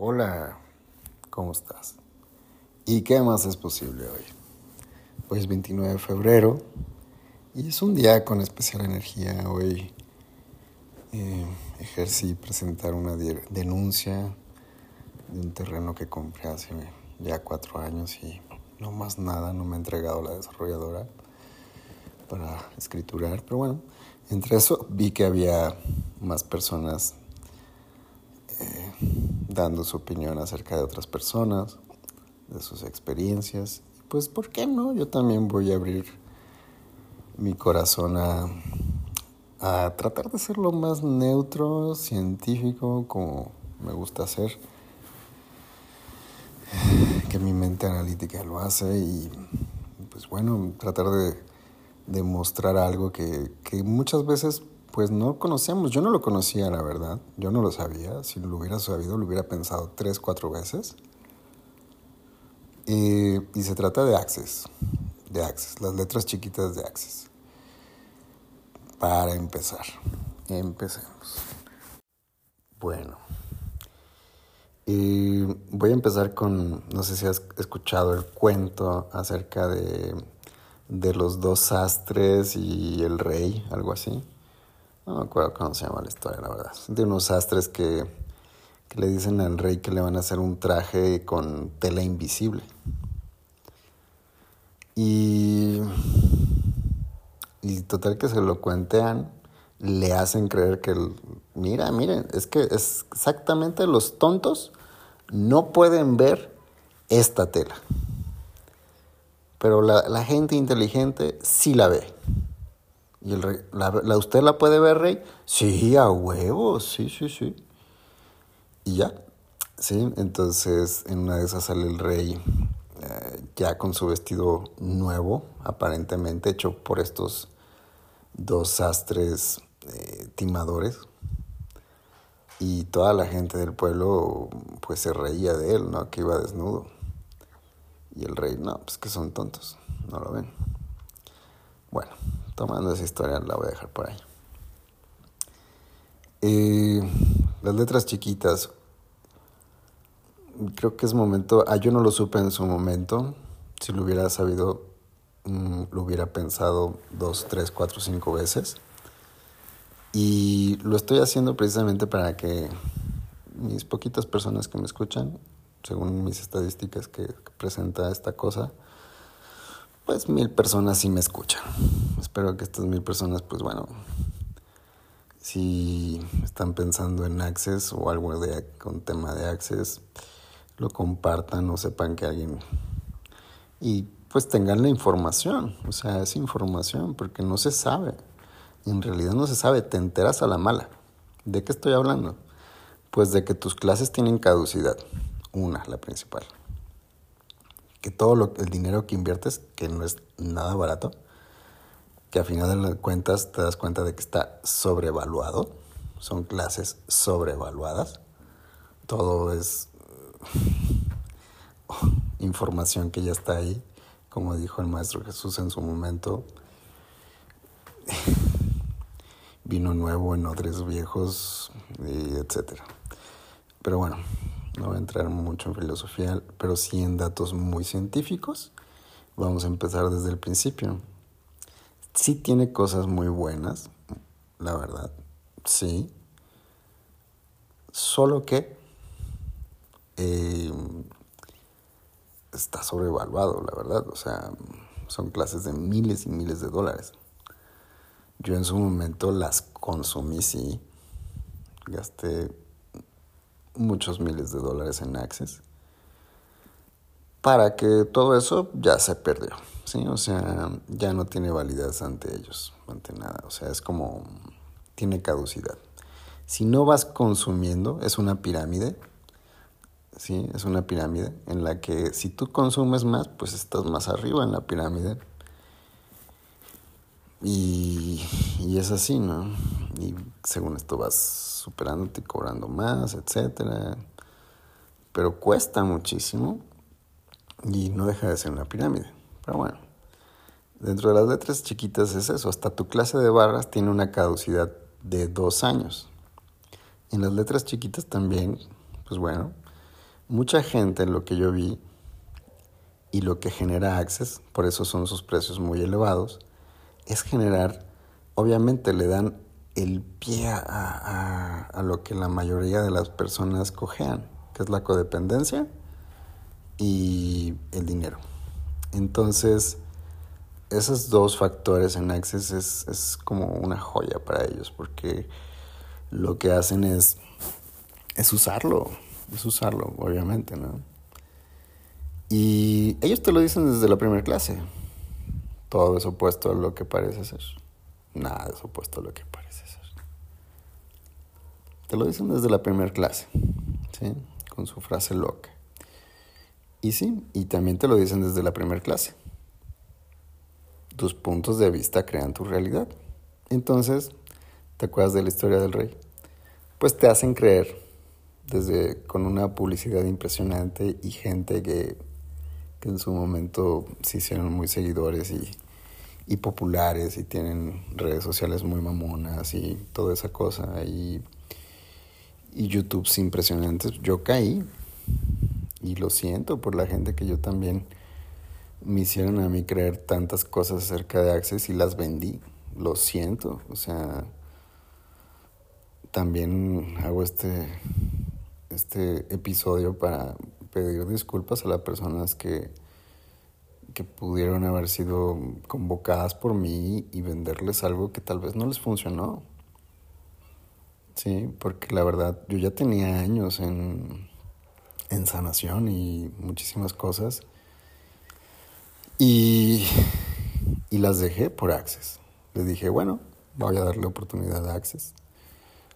Hola, ¿cómo estás? ¿Y qué más es posible hoy? Hoy es 29 de febrero y es un día con especial energía. Hoy eh, ejercí presentar una denuncia de un terreno que compré hace ya cuatro años y no más nada, no me ha entregado la desarrolladora para escriturar, pero bueno, entre eso vi que había más personas dando su opinión acerca de otras personas, de sus experiencias. Pues, ¿por qué no? Yo también voy a abrir mi corazón a, a tratar de ser lo más neutro, científico, como me gusta hacer. Que mi mente analítica lo hace y, pues bueno, tratar de demostrar algo que, que muchas veces pues no conocíamos. Yo no lo conocía, la verdad. Yo no lo sabía. Si lo hubiera sabido, lo hubiera pensado tres, cuatro veces. y se trata de Access. De Access, las letras chiquitas de Access. Para empezar, empecemos. Bueno. Y voy a empezar con, no sé si has escuchado el cuento acerca de, de los dos sastres y el rey, algo así. No me acuerdo cómo se llama la historia, la verdad. De unos sastres que, le dicen al rey que le van a hacer un traje con tela invisible. Y, y total que se lo cuentean, le hacen creer que, mira, miren, es que es exactamente los tontos no pueden ver esta tela. Pero la, la gente inteligente sí la ve. Y el rey, la, ¿usted la puede ver, rey? Sí, a huevo, sí, sí, sí. Y ya, sí, entonces en una de esas sale el rey eh, ya con su vestido nuevo, aparentemente hecho por estos dos sastres eh, timadores. Y toda la gente del pueblo pues se reía de él, ¿no? Que iba desnudo. Y el rey, no, pues que son tontos, no lo ven. Bueno, tomando esa historia la voy a dejar por ahí. Eh, las letras chiquitas. Creo que es momento. Ah, yo no lo supe en su momento. Si lo hubiera sabido, mm, lo hubiera pensado dos, tres, cuatro, cinco veces. Y lo estoy haciendo precisamente para que mis poquitas personas que me escuchan, según mis estadísticas que presenta esta cosa, pues mil personas sí me escuchan. Espero que estas mil personas, pues bueno, si están pensando en Access o algo de, con tema de Access, lo compartan o sepan que alguien... Y pues tengan la información, o sea, es información, porque no se sabe. En realidad no se sabe, te enteras a la mala. ¿De qué estoy hablando? Pues de que tus clases tienen caducidad. Una, la principal que todo lo, el dinero que inviertes, que no es nada barato, que a final de cuentas te das cuenta de que está sobrevaluado, son clases sobrevaluadas, todo es información que ya está ahí, como dijo el Maestro Jesús en su momento, vino nuevo en odres viejos, etc. Pero bueno, no voy a entrar mucho en filosofía, pero sí en datos muy científicos. Vamos a empezar desde el principio. Sí tiene cosas muy buenas, la verdad, sí. Solo que eh, está sobrevaluado, la verdad. O sea, son clases de miles y miles de dólares. Yo en su momento las consumí, sí. Gasté muchos miles de dólares en Access para que todo eso ya se perdió, ¿sí? O sea, ya no tiene validez ante ellos, ante nada, o sea, es como, tiene caducidad. Si no vas consumiendo, es una pirámide, ¿sí? Es una pirámide en la que si tú consumes más, pues estás más arriba en la pirámide. Y, y es así, ¿no? Y según esto vas superándote y cobrando más, etcétera. Pero cuesta muchísimo y no deja de ser una pirámide. Pero bueno, dentro de las letras chiquitas es eso. Hasta tu clase de barras tiene una caducidad de dos años. En las letras chiquitas también, pues bueno, mucha gente, lo que yo vi, y lo que genera Access, por eso son sus precios muy elevados, es generar, obviamente le dan el pie a, a, lo que la mayoría de las personas cojean, que es la codependencia y el dinero. Entonces, esos dos factores en Access es, es como una joya para ellos, porque lo que hacen es, es usarlo, es usarlo, obviamente, ¿no? Y ellos te lo dicen desde la primera clase. Todo es opuesto a lo que parece ser. Nada es opuesto a lo que parece. Te lo dicen desde la primera clase, ¿sí? Con su frase loca. Y sí, y también te lo dicen desde la primera clase. Tus puntos de vista crean tu realidad. Entonces, ¿te acuerdas de la historia del rey? Pues te hacen creer desde con una publicidad impresionante y gente que que en su momento se hicieron muy seguidores y, y populares y tienen redes sociales muy mamonas y toda esa cosa y, y YouTube impresionantes. Yo caí y lo siento por la gente que yo también me hicieron a mí creer tantas cosas acerca de Access y las vendí. Lo siento, o sea, también hago este, este episodio para pedir disculpas a las personas que, que pudieron haber sido convocadas por mí y venderles algo que tal vez no les funcionó. Sí, porque la verdad yo ya tenía años en, en sanación y muchísimas cosas. Y, y las dejé por Access. Les dije, bueno, voy a darle oportunidad a Access.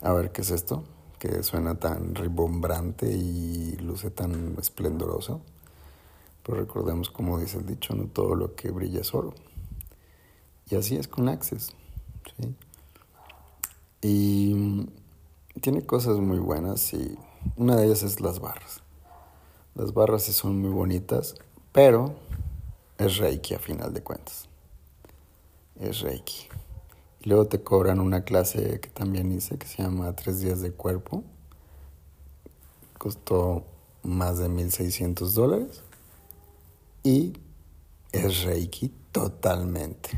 A ver qué es esto que suena tan ribombrante y luce tan esplendoroso. Pero recordemos, como dice el dicho, no todo lo que brilla es oro. Y así es con Access. Y tiene cosas muy buenas y una de ellas es las barras. Las barras sí son muy bonitas, pero es Reiki a final de cuentas. Es Reiki. Y luego te cobran una clase que también hice que se llama Tres días de cuerpo. Costó más de 1.600 dólares. Y es Reiki totalmente.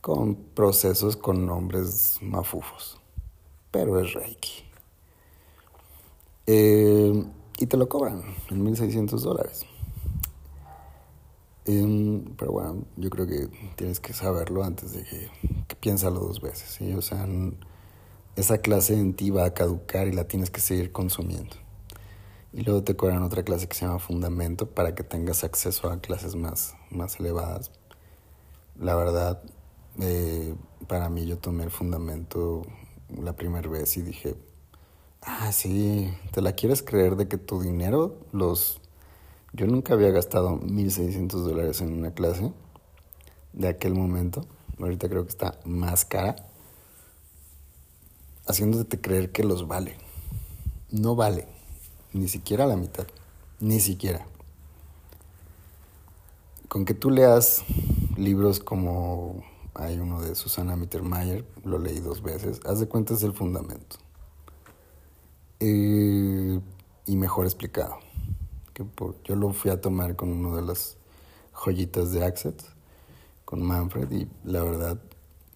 Con procesos con nombres mafufos. Pero es Reiki. Eh, y te lo cobran en 1.600 dólares. Em, pero bueno, yo creo que tienes que saberlo antes de que, que piénsalo dos veces, ¿sí? O sea, esa clase en ti va a caducar y la tienes que seguir consumiendo. Y luego te cobran otra clase que se llama Fundamento para que tengas acceso a clases más, más elevadas. La verdad, eh, para mí yo tomé el Fundamento la primera vez y dije, ah, sí, ¿te la quieres creer de que tu dinero los yo nunca había gastado 1.600 dólares en una clase de aquel momento. Ahorita creo que está más cara. Haciéndote creer que los vale. No vale. Ni siquiera la mitad. Ni siquiera. Con que tú leas libros como hay uno de Susana Mittermeier, lo leí dos veces, haz de cuenta es el fundamento. Eh, y mejor explicado yo lo fui a tomar con uno de las joyitas de Access, con Manfred, y la verdad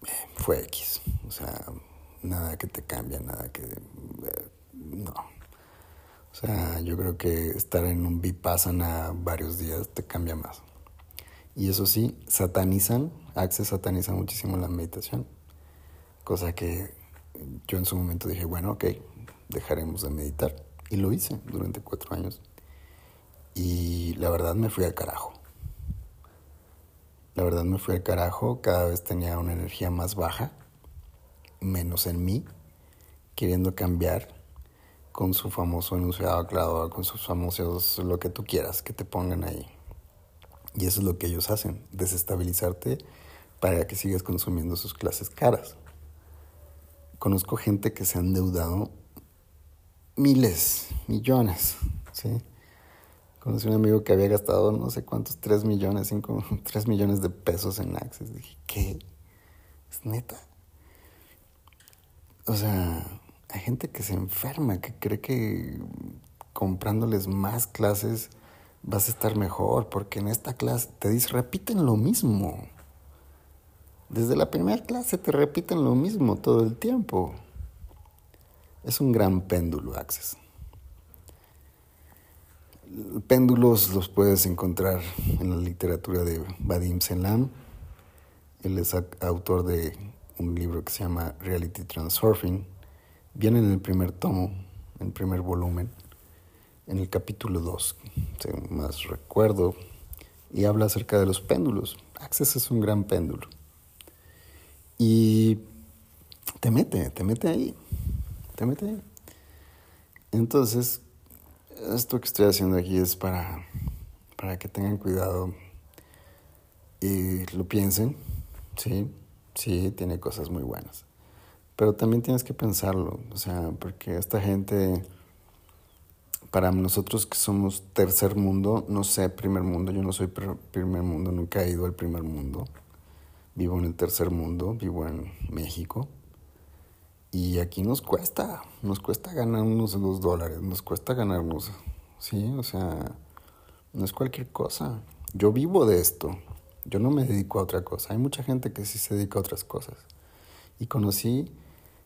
eh, fue X. O sea, nada que te cambia, nada que... Eh, no. O sea, yo creo que estar en un Vipassana varios días te cambia más. Y eso sí, satanizan, Access sataniza muchísimo la meditación. Cosa que yo en su momento dije, bueno, ok, dejaremos de meditar. Y lo hice durante cuatro años. Y la verdad me fui al carajo. La verdad me fui al carajo, cada vez tenía una energía más baja, menos en mí, queriendo cambiar con su famoso enunciado aclarador, con sus famosos lo que tú quieras que te pongan ahí. Y eso es lo que ellos hacen, desestabilizarte para que sigas consumiendo sus clases caras. Conozco gente que se han endeudado miles, millones, ¿sí? Conocí un amigo que había gastado no sé cuántos, 3 millones, 5, 3 millones de pesos en Access. Dije, ¿qué? ¿Es neta? O sea, hay gente que se enferma, que cree que, comprándoles más clases vas a estar mejor, porque en esta clase te dicen, repiten lo mismo. Desde la primera clase te repiten lo mismo todo el tiempo. Es un gran péndulo, Access. Péndulos los puedes encontrar en la literatura de Vadim Selam. Él es autor de un libro que se llama Reality Transurfing. Viene en el primer tomo, en el primer volumen, en el capítulo 2, si más recuerdo, y habla acerca de los péndulos. Access es un gran péndulo. Y te mete, te mete ahí, te mete ahí. Entonces, esto que estoy haciendo aquí es para, para que tengan cuidado y lo piensen, sí, sí, tiene cosas muy buenas. Pero también tienes que pensarlo, o sea, porque esta gente, para nosotros que somos tercer mundo, no sé, primer mundo, yo no soy primer mundo, nunca he ido al primer mundo, vivo en el tercer mundo, vivo en México. Y aquí nos cuesta, nos cuesta ganarnos los dólares, nos cuesta ganarnos, sí, o sea, no es cualquier cosa. Yo vivo de esto, yo no me dedico a otra cosa. Hay mucha gente que sí se dedica a otras cosas. Y conocí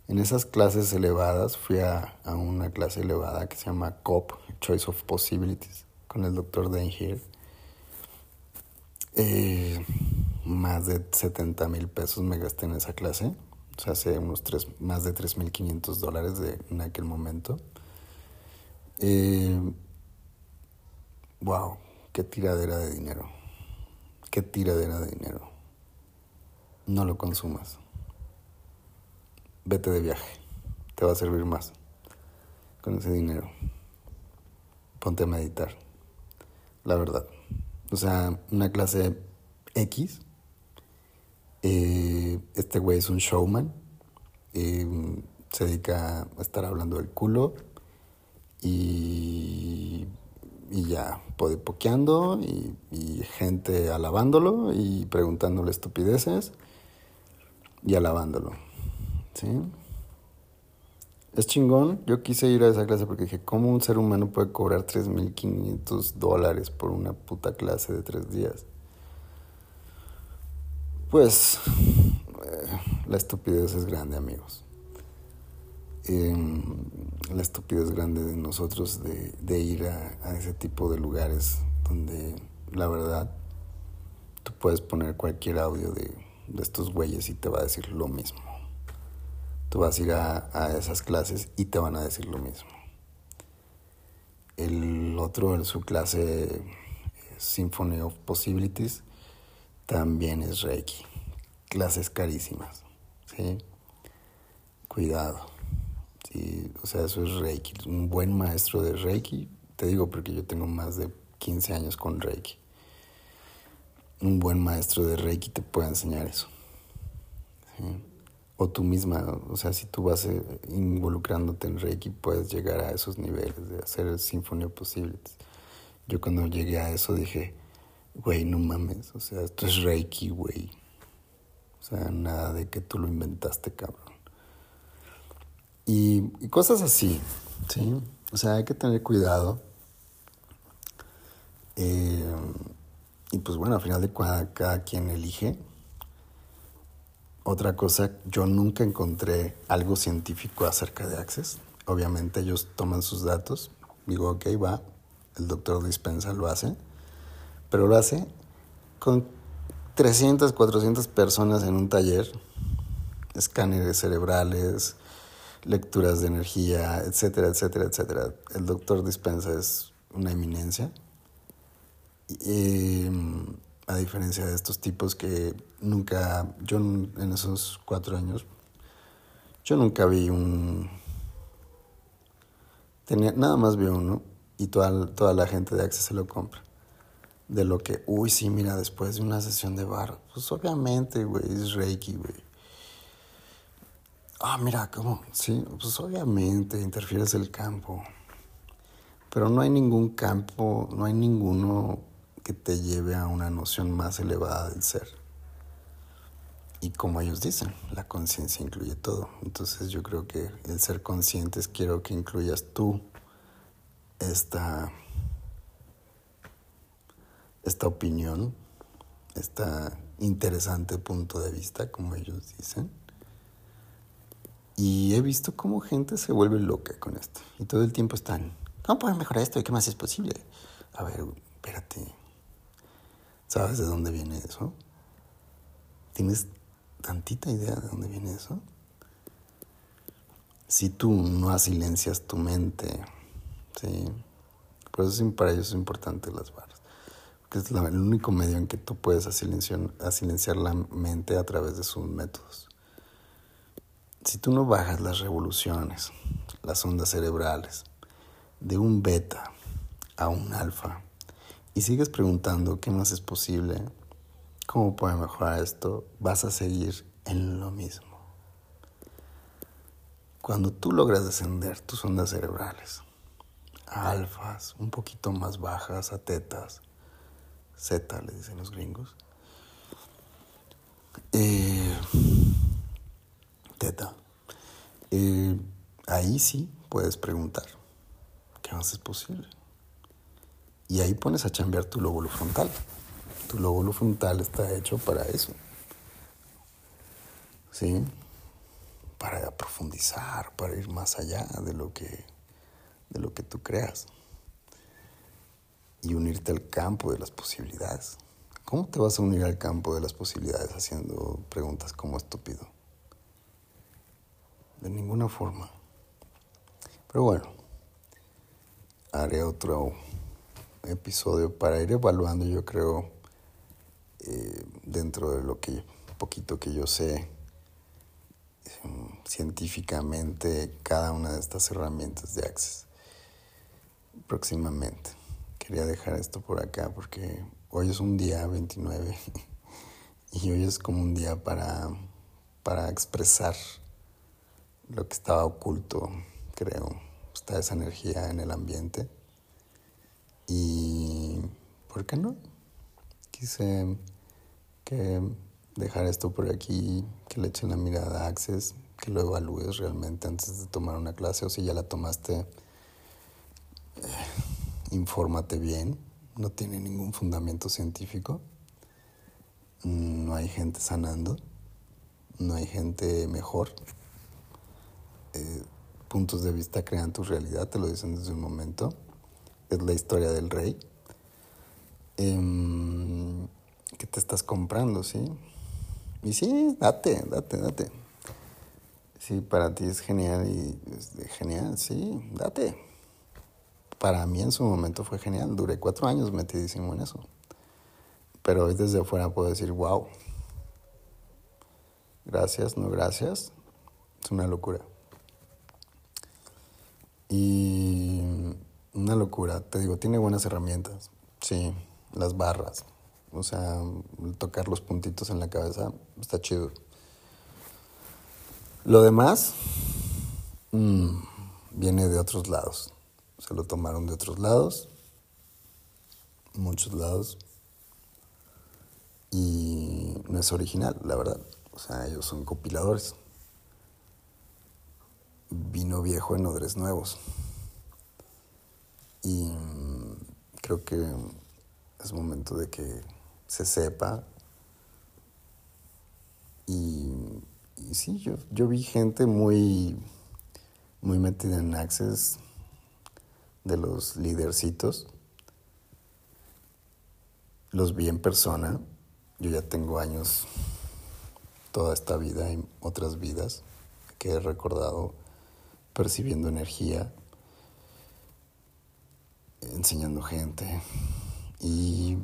en esas clases elevadas, fui a, una clase elevada que se llama COP, Choice of Possibilities, con el doctor Dane eh, más de 70 mil pesos me gasté en esa clase o sea, hace unos tres, más de 3.500 dólares de, en aquel momento. Eh, wow, qué tiradera de dinero. Qué tiradera de dinero. No lo consumas. Vete de viaje. Te va a servir más con ese dinero. Ponte a meditar. La verdad. O sea, una clase X eh, este güey es un showman. Eh, se dedica a estar hablando del culo. Y, y ya, pokeando y, y gente alabándolo y preguntándole estupideces y alabándolo. ¿Sí? Es chingón. Yo quise ir a esa clase porque dije, ¿cómo un ser humano puede cobrar 3.500 dólares por una puta clase de tres días? Pues eh, la estupidez es grande, amigos. Em, la estupidez grande de nosotros de, ir a, ese tipo de lugares donde la verdad tú puedes poner cualquier audio de, estos güeyes y te va a decir lo mismo. Tú vas a ir a, a esas clases y te van a decir lo mismo. El otro en su clase eh, Symphony of Possibilities también es Reiki. Clases carísimas, ¿sí? Cuidado. Sí, o sea, eso es Reiki. Un buen maestro de Reiki, te digo porque yo tengo más de 15 años con Reiki. Un buen maestro de Reiki te puede enseñar eso. O tú misma, o sea, si tú vas eh, involucrándote en Reiki, puedes llegar a esos niveles de hacer el Sinfonía posible. Yo cuando llegué a eso dije, güey, no mames, o sea, esto es Reiki, güey. O sea, nada de que tú lo inventaste, cabrón. Y, cosas así, ¿sí? O sea, hay que tener cuidado. Eh, y pues bueno, al final de cada, cada quien elige. Otra cosa, yo nunca encontré algo científico acerca de Access. Obviamente ellos toman sus datos. Digo, ok, va. El doctor Dispensa lo hace pero lo hace con 300, 400 personas en un taller, escáneres cerebrales, lecturas de energía, etcétera, etcétera, etcétera. El doctor Dispensa es una eminencia. A diferencia de estos tipos que nunca, yo en esos cuatro años, yo nunca vi un... Tenía, nada más vi uno y toda, toda la gente de Access se lo compra de lo que, uy, sí, mira, después de una sesión de bar, pues obviamente, güey, es Reiki, güey. Ah, mira, ¿cómo? Sí, pues obviamente interfieres el campo. Pero no hay ningún campo, no hay ninguno que te lleve a una noción más elevada del ser. Y como ellos dicen, la conciencia incluye todo. Entonces yo creo que el ser conscientes quiero que incluyas tú esta, esta opinión, este interesante punto de vista, como ellos dicen. Y he visto cómo gente se vuelve loca con esto. Y todo el tiempo están, ¿cómo pueden mejorar esto? ¿Y qué más es posible? A ver, espérate. ¿Sabes de dónde viene eso? ¿Tienes tantita idea de dónde viene eso? Si tú no silencias tu mente, ¿sí? Por eso para ellos es importante las barras. Porque es el único medio en que tú puedes silenciar la mente a través de sus métodos si tú no bajas las revoluciones, las ondas cerebrales, de un beta a un alfa, y sigues preguntando qué más es posible, cómo puede mejorar esto, vas a seguir en lo mismo. Cuando tú logras descender tus ondas cerebrales a alfas un poquito más bajas, a tetas, Z le dicen los gringos, eh, teta. Eh, ahí sí puedes preguntar, ¿qué más es posible? Y ahí pones a chambear tu lóbulo frontal. Tu lóbulo frontal está hecho para eso. ¿Sí? Para profundizar, para ir más allá de lo que, de lo que tú creas. Y unirte al campo de las posibilidades. ¿Cómo te vas a unir al campo de las posibilidades haciendo preguntas como estúpido? de ninguna forma. Pero bueno, haré otro episodio para ir evaluando, yo creo, eh, dentro de lo que poquito que yo sé em, científicamente cada una de estas herramientas de Access. Próximamente. Quería dejar esto por acá porque hoy es un día 29 y hoy es como un día para, para expresar lo que estaba oculto, creo. Está esa energía en el ambiente. Y, ¿por qué no? Quise que dejar esto por aquí, que le echen la mirada a Access, que lo evalúes realmente antes de tomar una clase o si ya la tomaste, eh, infórmate bien, no tiene ningún fundamento científico, no hay gente sanando, no hay gente mejor. Eh, puntos de vista crean tu realidad, te lo dicen desde un momento. Es la historia del rey. Em, que te estás comprando, ¿sí? Y sí, date, date, date. Sí, para ti es genial y es genial, sí, date. Para mí en su momento fue genial, duré cuatro años metidísimo en eso. Pero hoy desde afuera puedo decir, wow, gracias, no gracias, es una locura. Y una locura, te digo, tiene buenas herramientas. Sí, las barras. O sea, tocar los puntitos en la cabeza está chido. Lo demás mm, viene de otros lados. Se lo tomaron de otros lados, muchos lados. Y no es original, la verdad. O sea, ellos son compiladores vino viejo en odres nuevos. Y creo que es momento de que se sepa. Y, sí, yo, yo vi gente muy, muy metida en Access de los lidercitos. Los vi en persona. Yo ya tengo años, toda esta vida y otras vidas que he recordado percibiendo energía, enseñando gente. Y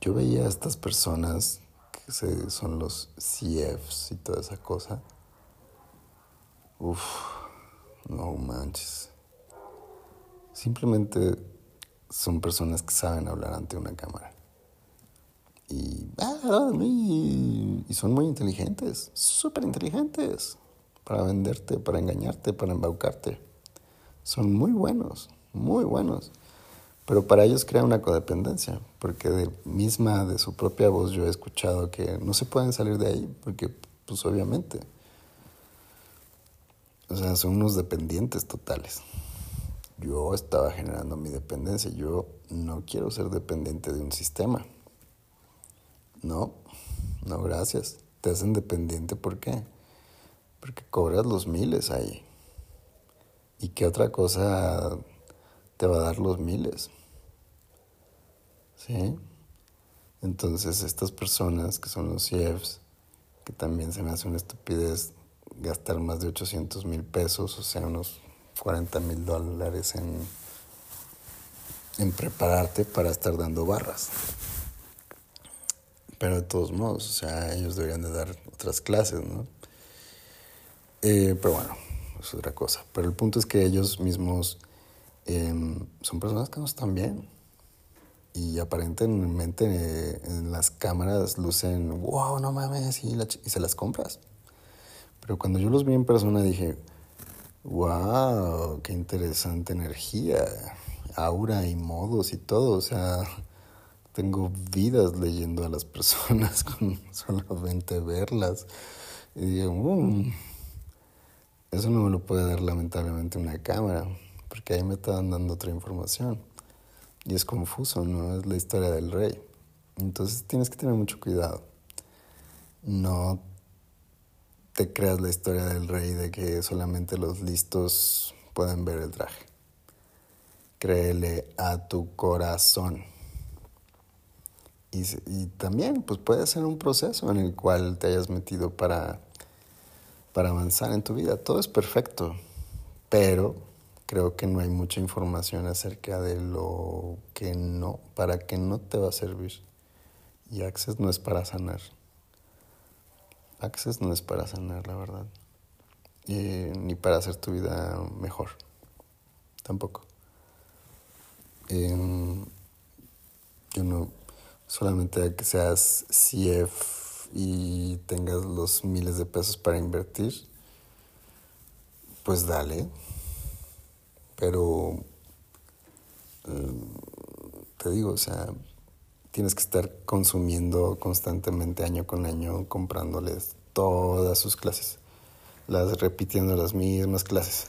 yo veía a estas personas que son los CFs y toda esa cosa. Uf, no manches. Simplemente son personas que saben hablar ante una cámara. Y, ah, y son muy inteligentes, súper inteligentes para venderte, para engañarte, para embaucarte. Son muy buenos, muy buenos. Pero para ellos crea una codependencia, porque de misma de su propia voz yo he escuchado que no se pueden salir de ahí, porque pues obviamente, o sea, son unos dependientes totales. yo estaba generando mi dependencia. Yo no quiero ser dependiente de un sistema. No, no, gracias. Te hacen dependiente, ¿por qué? Porque cobras los miles ahí. ¿Y qué otra cosa te va a dar los miles? ¿Sí? Entonces estas personas que son los CIEFs, que también se me hace una estupidez gastar más de 800 mil pesos, o sea, unos 40 mil dólares en, en prepararte para estar dando barras. Pero de todos modos, o sea, ellos deberían de dar otras clases, ¿no? Eh, pero bueno, es otra cosa. Pero el punto es que ellos mismos em, son personas que no están bien. Y aparentemente eh, en las cámaras lucen, wow, no mames, y, y se las compras. Pero cuando yo los vi en persona dije, wow, qué interesante energía, aura y modos y todo. O sea, tengo vidas leyendo a las personas con solamente verlas. Y digo, mmm, eso no me lo puede dar lamentablemente una cámara, porque ahí me estaban dando otra información. Y es confuso, ¿no? Es la historia del rey. Entonces tienes que tener mucho cuidado. No te creas la historia del rey de que solamente los listos pueden ver el traje. Créele a tu corazón. Y, y, también pues puede ser un proceso en el cual te hayas metido para, para avanzar en tu vida. Todo es perfecto, pero creo que no hay mucha información acerca de lo que no, para que no te va a servir. Y Access no es para sanar. Access no es para sanar, la verdad. ni para hacer tu vida mejor. Tampoco. Em, yo no, solamente que seas CF y tengas los miles de pesos para invertir, pues dale. Pero em, te digo, o sea, tienes que estar consumiendo constantemente año con año, comprándoles todas sus clases, las repitiendo las mismas clases.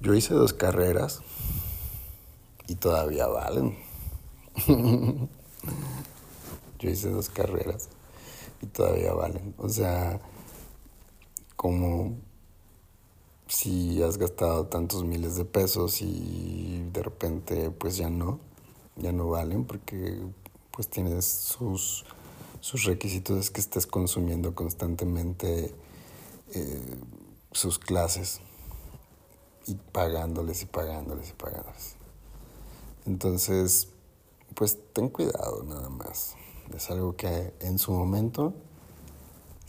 Yo hice dos carreras y todavía valen. Yo hice dos carreras y todavía valen. O sea, como si has gastado tantos miles de pesos y de repente pues ya no ya no valen porque pues tienes sus, sus requisitos es que estés consumiendo constantemente eh, sus clases y pagándoles y pagándoles y pagándoles. Entonces, pues ten cuidado nada más. Es algo que en su momento,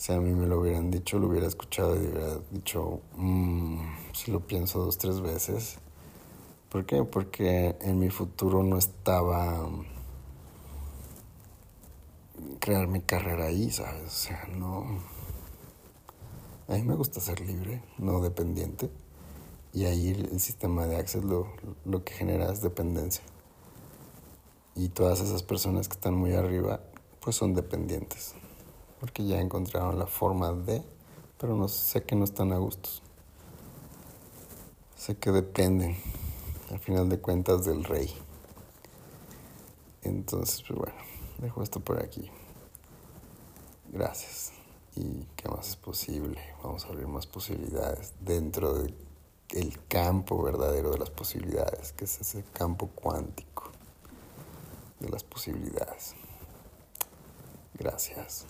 si a mí me lo hubieran dicho, lo hubiera escuchado y hubiera dicho, mm, si lo pienso dos, tres veces ¿Por qué? Porque en mi futuro no estaba crear mi carrera ahí, ¿sabes? O sea, no... A mí me gusta ser libre, no dependiente. Y ahí el sistema de Access lo, lo que genera es dependencia. Y todas esas personas que están muy arriba, pues son dependientes. Porque ya encontraron la forma de, pero no sé que no están a gustos. Sé que dependen al final de cuentas del rey. Entonces, pues bueno, dejo esto por aquí. Gracias. ¿Y qué más es posible? Vamos a abrir más posibilidades dentro del campo verdadero de las posibilidades, que es ese campo cuántico de las posibilidades. Gracias.